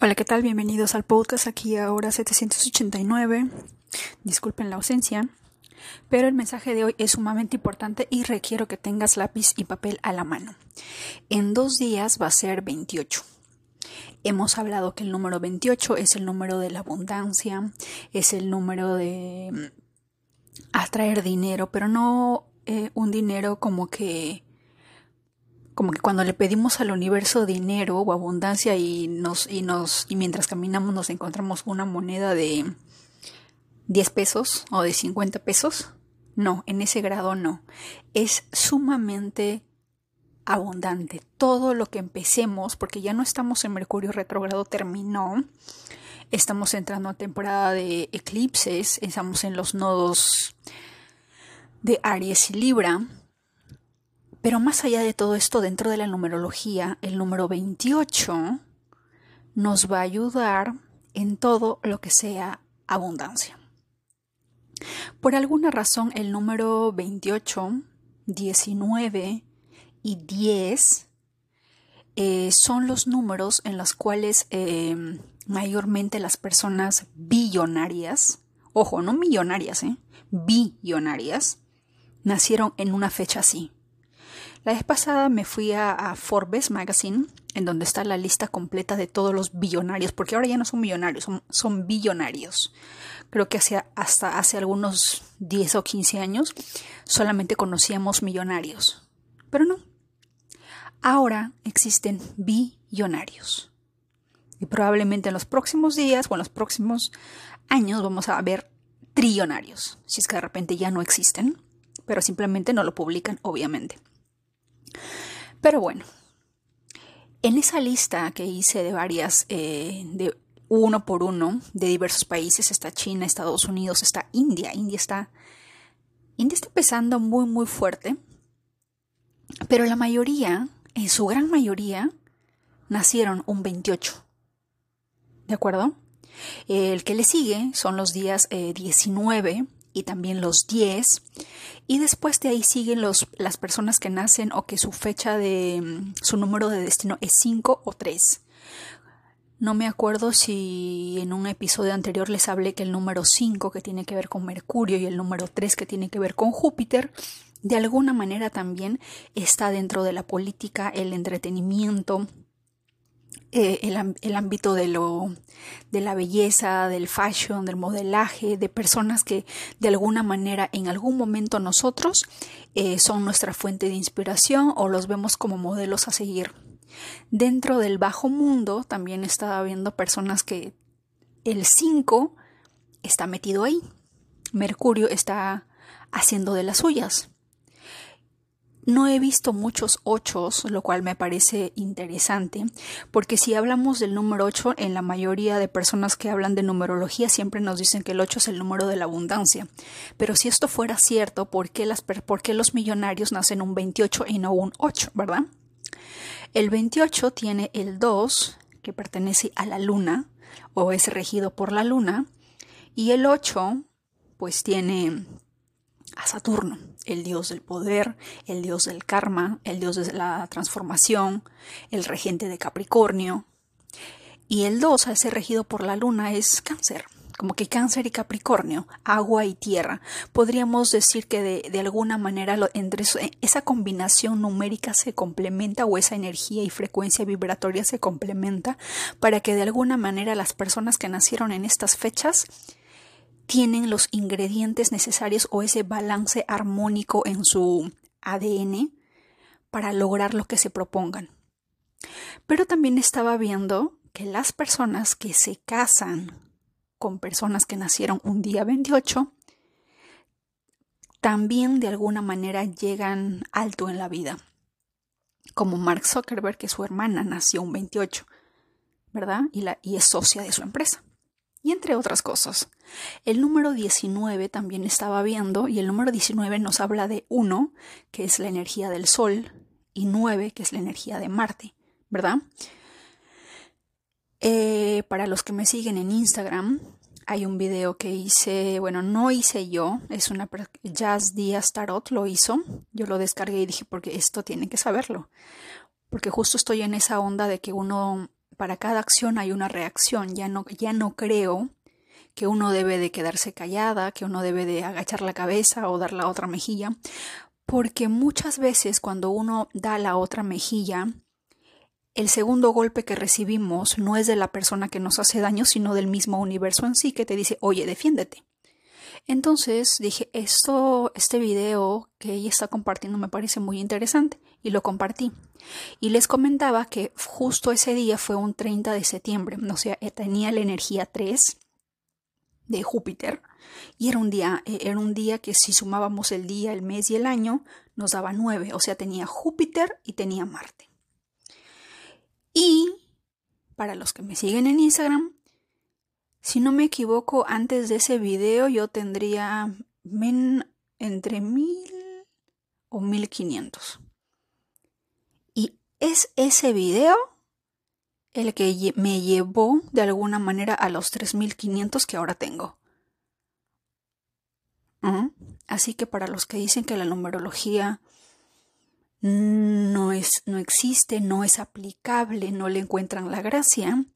Hola, ¿qué tal? Bienvenidos al podcast aquí ahora 789. Disculpen la ausencia, pero el mensaje de hoy es sumamente importante y requiero que tengas lápiz y papel a la mano. En dos días va a ser 28. Hemos hablado que el número 28 es el número de la abundancia, es el número de mm, atraer dinero, pero no eh, un dinero como que como que cuando le pedimos al universo dinero o abundancia y nos y nos y mientras caminamos nos encontramos una moneda de 10 pesos o de 50 pesos, no, en ese grado no. Es sumamente abundante. Todo lo que empecemos, porque ya no estamos en Mercurio retrógrado, terminó. Estamos entrando a temporada de eclipses, estamos en los nodos de Aries y Libra. Pero más allá de todo esto, dentro de la numerología, el número 28 nos va a ayudar en todo lo que sea abundancia. Por alguna razón, el número 28, 19 y 10 eh, son los números en los cuales eh, mayormente las personas billonarias, ojo, no millonarias, eh, billonarias, nacieron en una fecha así. La vez pasada me fui a, Forbes Magazine, en donde está la lista completa de todos los billonarios, porque ahora ya no son millonarios, son, billonarios. Creo que hasta hace algunos 10 o 15 años solamente conocíamos millonarios. Pero no. Ahora existen billonarios. Y probablemente en los próximos días o en los próximos años vamos a ver trillonarios, si es que de repente ya no existen, pero simplemente no lo publican, obviamente. Pero bueno, en esa lista que hice de varias, eh, de uno por uno, de diversos países, está China, Estados Unidos, está India. India está, India está empezando muy, muy fuerte. Pero la mayoría, en su gran mayoría, nacieron un 28. ¿De acuerdo? El que le sigue son los días 19 eh, y también los 10. Y después de ahí siguen los, las personas que nacen o que su fecha de mm, su número de destino es 5 o 3. No me acuerdo si en un episodio anterior les hablé que el número 5 que tiene que ver con Mercurio y el número 3 que tiene que ver con Júpiter, de alguna manera también está dentro de la política, el entretenimiento, eh, el, ámbito de, lo, de la belleza, del fashion, del modelaje, de personas que de alguna manera en algún momento nosotros eh, son nuestra fuente de inspiración o los vemos como modelos a seguir. Dentro del bajo mundo también estaba viendo personas que el 5 está metido ahí. Mercurio está haciendo de las suyas. No he visto muchos ochos, lo cual me parece interesante, porque si hablamos del número 8, en la mayoría de personas que hablan de numerología siempre nos dicen que el 8 es el número de la abundancia. Pero si esto fuera cierto, ¿por qué, las, por qué los millonarios nacen un 28 y no un 8, verdad? El 28 tiene el 2, que pertenece a la luna, o es regido por la luna, y el 8, pues tiene a Saturno, el dios del poder, el dios del karma, el dios de la transformación, el regente de Capricornio. Y el 2, al ser regido por la luna, es cáncer, como que cáncer y Capricornio, agua y tierra. Podríamos decir que de, alguna manera entre esa combinación numérica se complementa o esa energía y frecuencia vibratoria se complementa para que de alguna manera las personas que nacieron en estas fechas tienen los ingredientes necesarios o ese balance armónico en su ADN para lograr lo que se propongan. Pero también estaba viendo que las personas que se casan con personas que nacieron un día 28 también de alguna manera llegan alto en la vida. Como Mark Zuckerberg, que su hermana nació un 28, ¿verdad? Y, y es socia de su empresa y entre otras cosas. El número 19 también estaba viendo y el número 19 nos habla de 1, que es la energía del Sol, y 9, que es la energía de Marte, ¿verdad? Eh, para los que me siguen en Instagram, hay un video que hice, bueno, no hice yo, es una Jazz Díaz Tarot lo hizo, yo lo descargué y dije porque esto tiene que saberlo, porque justo estoy en esa onda de que uno para cada acción hay una reacción. Ya no, ya no creo que uno debe de quedarse callada, que uno debe de agachar la cabeza o dar la otra mejilla, porque muchas veces cuando uno da la otra mejilla, el segundo golpe que recibimos no es de la persona que nos hace daño, sino del mismo universo en sí que te dice, oye, defiéndete. Entonces dije, esto, este video que ella está compartiendo me parece muy interesante y lo compartí. Y les comentaba que justo ese día fue un 30 de septiembre, o sea, tenía la energía 3 de Júpiter y era un día eh, era un día que si sumábamos el día, el mes y el año nos daba 9, o sea, tenía Júpiter y tenía Marte. Y para los que me siguen en Instagram, si no me equivoco, antes de ese video yo tendría entre mil o mil quinientos. Y es ese video el que me llevó de alguna manera a los 3500 que ahora tengo. Así que para los que dicen que la numerología no, es, no existe, no es aplicable, no le encuentran la gracia,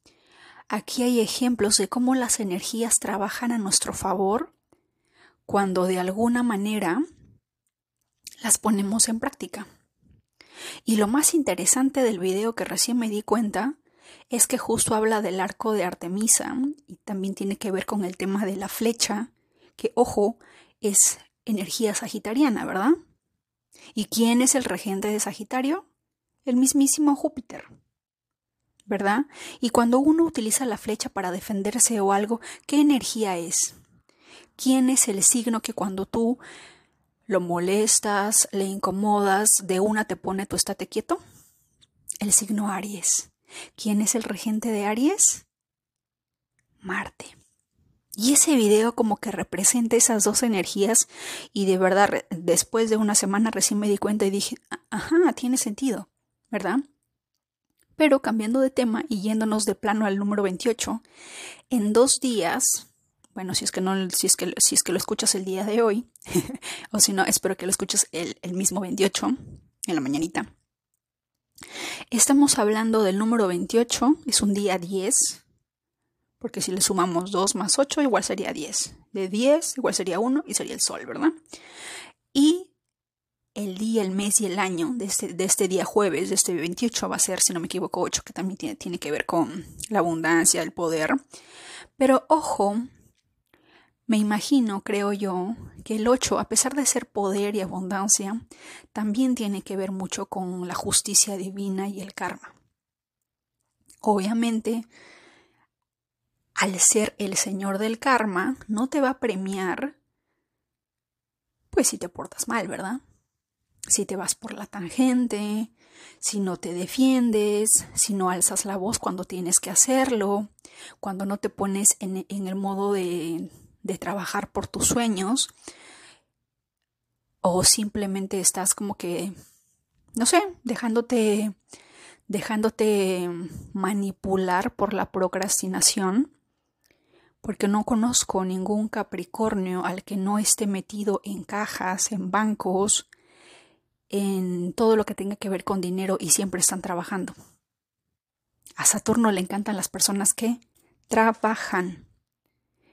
Aquí hay ejemplos de cómo las energías trabajan a nuestro favor cuando de alguna manera las ponemos en práctica. Y lo más interesante del video que recién me di cuenta es que justo habla del arco de Artemisa y también tiene que ver con el tema de la flecha, que ojo, es energía sagitariana, ¿verdad? ¿Y quién es el regente de Sagitario? El mismísimo Júpiter. ¿Verdad? Y cuando uno utiliza la flecha para defenderse o algo, ¿qué energía es? ¿Quién es el signo que cuando tú lo molestas, le incomodas, de una te pone tu estate quieto? El signo Aries. ¿Quién es el regente de Aries? Marte. Y ese video como que representa esas dos energías y de verdad después de una semana recién me di cuenta y dije, ajá, tiene sentido, ¿verdad? Pero cambiando de tema y yéndonos de plano al número 28, en dos días, bueno, si es que no, si es que, si es que lo escuchas el día de hoy, o si no, espero que lo escuches el, el mismo 28, en la mañanita. Estamos hablando del número 28, es un día 10, porque si le sumamos 2 más 8 igual sería 10. De 10 igual sería 1 y sería el sol, ¿verdad? Y el día, el mes y el año de este, este día jueves, de este 28, va a ser, si no me equivoco, 8, que también tiene, tiene que ver con la abundancia, el poder. Pero ojo, me imagino, creo yo, que el 8, a pesar de ser poder y abundancia, también tiene que ver mucho con la justicia divina y el karma. Obviamente, al ser el señor del karma, no te va a premiar, pues si te portas mal, ¿verdad? Si te vas por la tangente, si no te defiendes, si no alzas la voz cuando tienes que hacerlo, cuando no te pones en, el modo de, de trabajar por tus sueños, o simplemente estás como que, no sé, dejándote, dejándote manipular por la procrastinación, porque no conozco ningún Capricornio al que no esté metido en cajas, en bancos, en todo lo que tenga que ver con dinero y siempre están trabajando. A Saturno le encantan las personas que trabajan.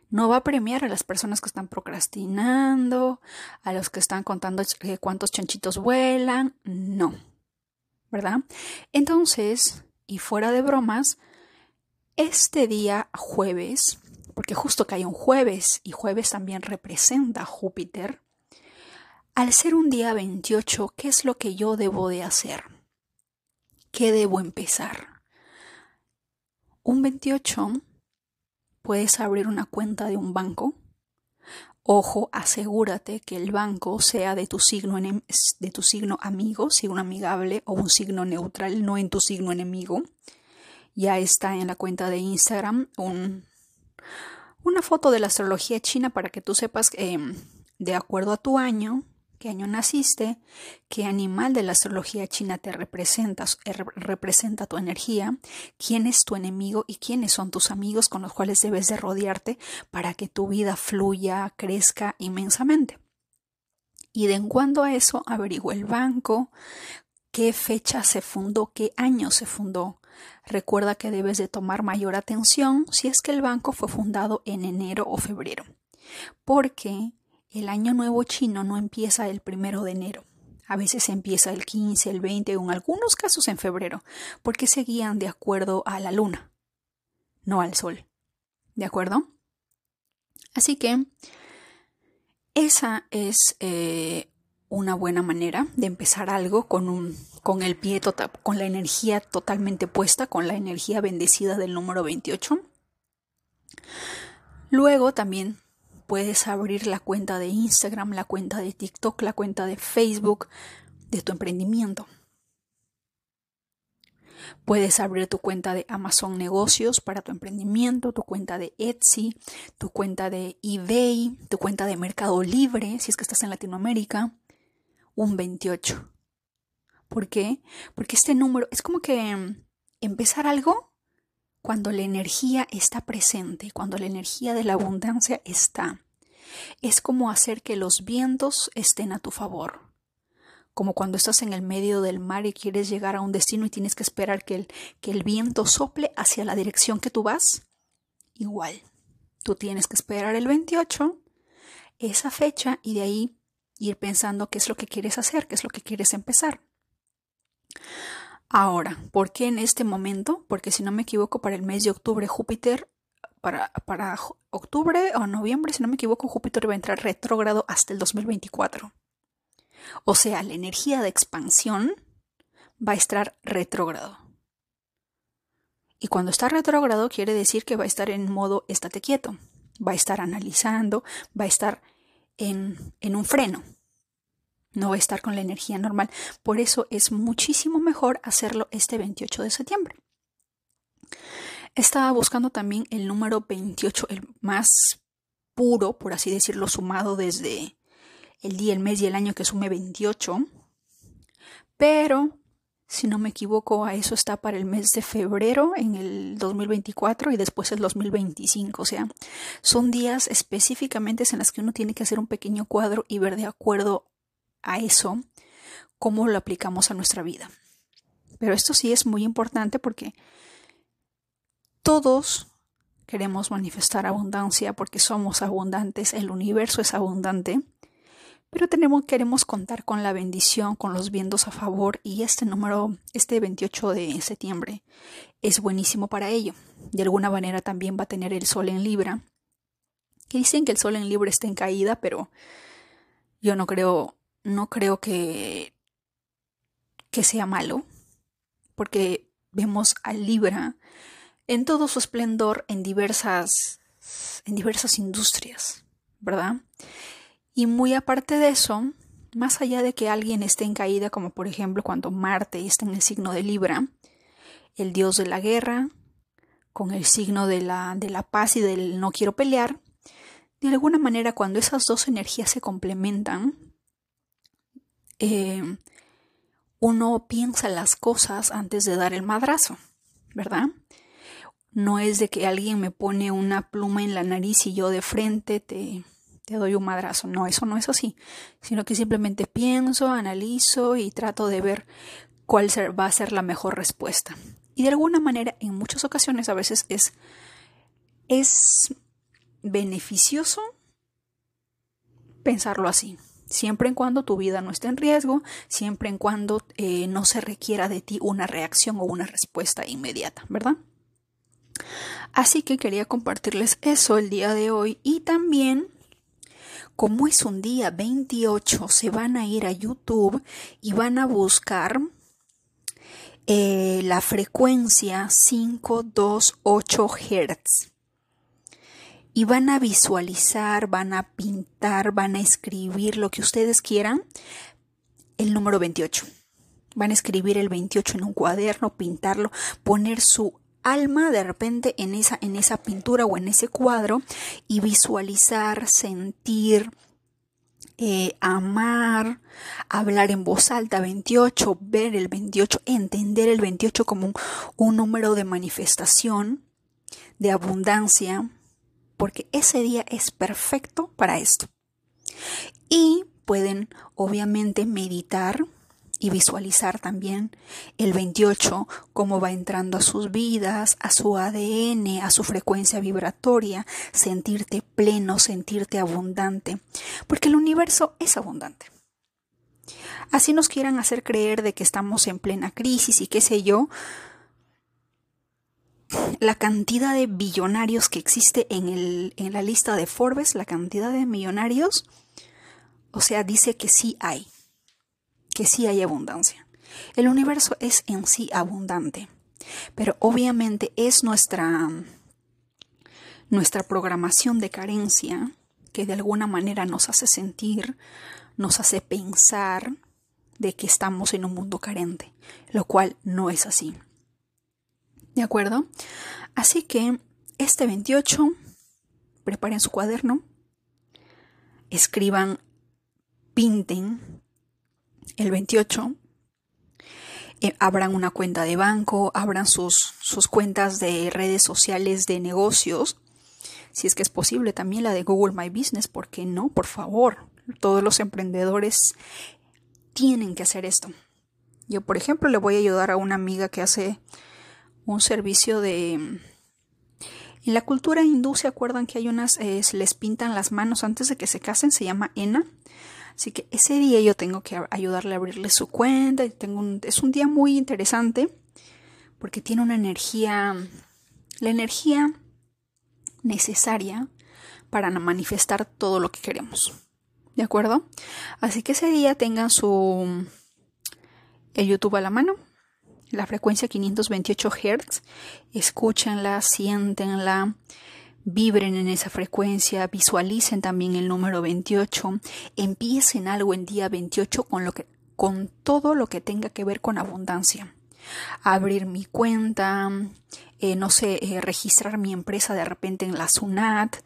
No va a premiar a las personas que están procrastinando, a los que están contando eh, cuántos chanchitos vuelan, no. ¿Verdad? Entonces, y fuera de bromas, este día jueves, porque justo que hay un jueves y jueves también representa Júpiter, al ser un día 28, ¿qué es lo que yo debo de hacer? ¿Qué debo empezar? Un 28 puedes abrir una cuenta de un banco. Ojo, asegúrate que el banco sea de tu signo, de tu signo amigo, signo amigable o un signo neutral, no en tu signo enemigo. Ya está en la cuenta de Instagram una foto de la astrología china para que tú sepas em, de acuerdo a tu año qué año naciste, qué animal de la astrología china te representa, eh, representa tu energía, quién es tu enemigo y quiénes son tus amigos con los cuales debes de rodearte para que tu vida fluya, crezca inmensamente. Y de en cuando a eso averigua el banco, qué fecha se fundó, qué año se fundó, recuerda que debes de tomar mayor atención si es que el banco fue fundado en enero o febrero, porque el año nuevo chino no empieza el primero de enero. A veces empieza el 15, el 20 o en algunos casos en febrero, porque se guían de acuerdo a la luna, no al sol. ¿De acuerdo? Así que esa es eh, una buena manera de empezar algo con un con el pie tota, con la energía totalmente puesta, con la energía bendecida del número 28. Luego también puedes abrir la cuenta de Instagram, la cuenta de TikTok, la cuenta de Facebook de tu emprendimiento. Puedes abrir tu cuenta de Amazon Negocios para tu emprendimiento, tu cuenta de Etsy, tu cuenta de eBay, tu cuenta de Mercado Libre, si es que estás en Latinoamérica, un 28. ¿Por qué? Porque este número es como que mm, empezar algo cuando la energía está presente, cuando la energía de la abundancia está. Es como hacer que los vientos estén a tu favor. Como cuando estás en el medio del mar y quieres llegar a un destino y tienes que esperar que el, que el viento sople hacia la dirección que tú vas. Igual, tú tienes que esperar el 28, esa fecha, y de ahí ir pensando qué es lo que quieres hacer, qué es lo que quieres empezar. Ahora, ¿por qué en este momento? Porque si no me equivoco, para el mes de octubre Júpiter, para, octubre o noviembre, si no me equivoco, Júpiter va a entrar retrógrado hasta el 2024. O sea, la energía de expansión va a estar retrógrado. Y cuando está retrógrado quiere decir que va a estar en modo estate quieto, va a estar analizando, va a estar en un freno no va a estar con la energía normal. Por eso es muchísimo mejor hacerlo este 28 de septiembre. Estaba buscando también el número 28, el más puro, por así decirlo, sumado desde el día, el mes y el año que sume 28. Pero, si no me equivoco, a eso está para el mes de febrero en el 2024 y después el 2025. O sea, son días específicamente en los que uno tiene que hacer un pequeño cuadro y ver de acuerdo a eso, cómo lo aplicamos a nuestra vida. Pero esto sí es muy importante porque todos queremos manifestar abundancia porque somos abundantes, el universo es abundante, pero tenemos, queremos contar con la bendición, con los vientos a favor y este número, este 28 de septiembre, es buenísimo para ello. De alguna manera también va a tener el sol en Libra, que dicen que el sol en Libra está en caída, pero yo no creo no creo que, que sea malo, porque vemos a Libra en todo su esplendor en diversas, en diversas industrias, ¿verdad? Y muy aparte de eso, más allá de que alguien esté en caída, como por ejemplo cuando Marte está en el signo de Libra, el dios de la guerra, con el signo de la, de la paz y del no quiero pelear, de alguna manera cuando esas dos energías se complementan, eh, uno piensa las cosas antes de dar el madrazo, ¿verdad? No es de que alguien me pone una pluma en la nariz y yo de frente te, te doy un madrazo. No, eso no es así. Sino que simplemente pienso, analizo y trato de ver cuál va a ser la mejor respuesta. Y de alguna manera, en muchas ocasiones, a veces es, es beneficioso pensarlo así siempre en cuando tu vida no esté en riesgo, siempre en cuando eh, no se requiera de ti una reacción o una respuesta inmediata, ¿verdad? Así que quería compartirles eso el día de hoy y también como es un día 28 se van a ir a YouTube y van a buscar eh, la frecuencia 528 Hz y van a visualizar, van a pintar, van a escribir lo que ustedes quieran, el número 28. Van a escribir el 28 en un cuaderno, pintarlo, poner su alma de repente en esa, en esa pintura o en ese cuadro y visualizar, sentir, eh, amar, hablar en voz alta 28, ver el 28, entender el 28 como un número de manifestación, de abundancia, porque ese día es perfecto para esto. Y pueden obviamente meditar y visualizar también el 28, cómo va entrando a sus vidas, a su ADN, a su frecuencia vibratoria, sentirte pleno, sentirte abundante, porque el universo es abundante. Así nos quieran hacer creer de que estamos en plena crisis y qué sé yo, la cantidad de billonarios que existe en, el, en la lista de Forbes, la cantidad de millonarios, o sea, dice que sí hay que sí hay abundancia. El universo es en sí abundante, pero obviamente es nuestra, nuestra programación de carencia que de alguna manera nos hace sentir, nos hace pensar de que estamos en un mundo carente, lo cual no es así. ¿De acuerdo? Así que este 28, preparen su cuaderno, escriban, pinten el 28 eh, abran una cuenta de banco, abran sus, sus cuentas de redes sociales de negocios, si es que es posible también la de Google My Business, ¿por qué no? Por favor, todos los emprendedores tienen que hacer esto. Yo, por ejemplo, le voy a ayudar a una amiga que hace un servicio de... En la cultura hindú se acuerdan que hay unas, eh, les pintan las manos antes de que se casen, se llama Ena. Así que ese día yo tengo que ayudarle a abrirle su cuenta. Y tengo es un día muy interesante porque tiene una energía, la energía necesaria para manifestar todo lo que queremos. ¿De acuerdo? Así que ese día tengan su el YouTube a la mano, la frecuencia 528 Hz, escúchenla, siéntenla, vibren en esa frecuencia, visualicen también el número 28, empiecen algo en día 28 con lo que con todo lo que tenga que ver con abundancia. Abrir mi cuenta, eh, no sé, eh, registrar mi empresa de repente en la SUNAT,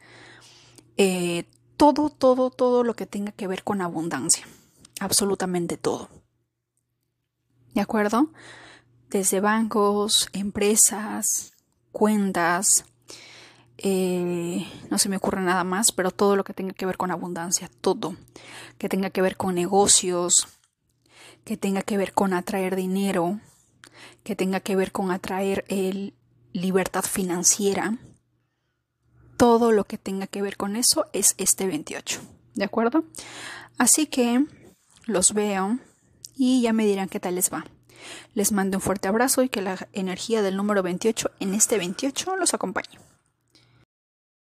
eh, todo, todo, todo lo que tenga que ver con abundancia. Absolutamente todo. ¿De acuerdo? Desde bancos, empresas, cuentas, eh, no se me ocurre nada más, pero todo lo que tenga que ver con abundancia, todo, que tenga que ver con negocios, que tenga que ver con atraer dinero, que tenga que ver con atraer el libertad financiera, todo lo que tenga que ver con eso es este 28, ¿de acuerdo? Así que los veo y ya me dirán qué tal les va. Les mando un fuerte abrazo y que la energía del número 28 en este 28 los acompañe.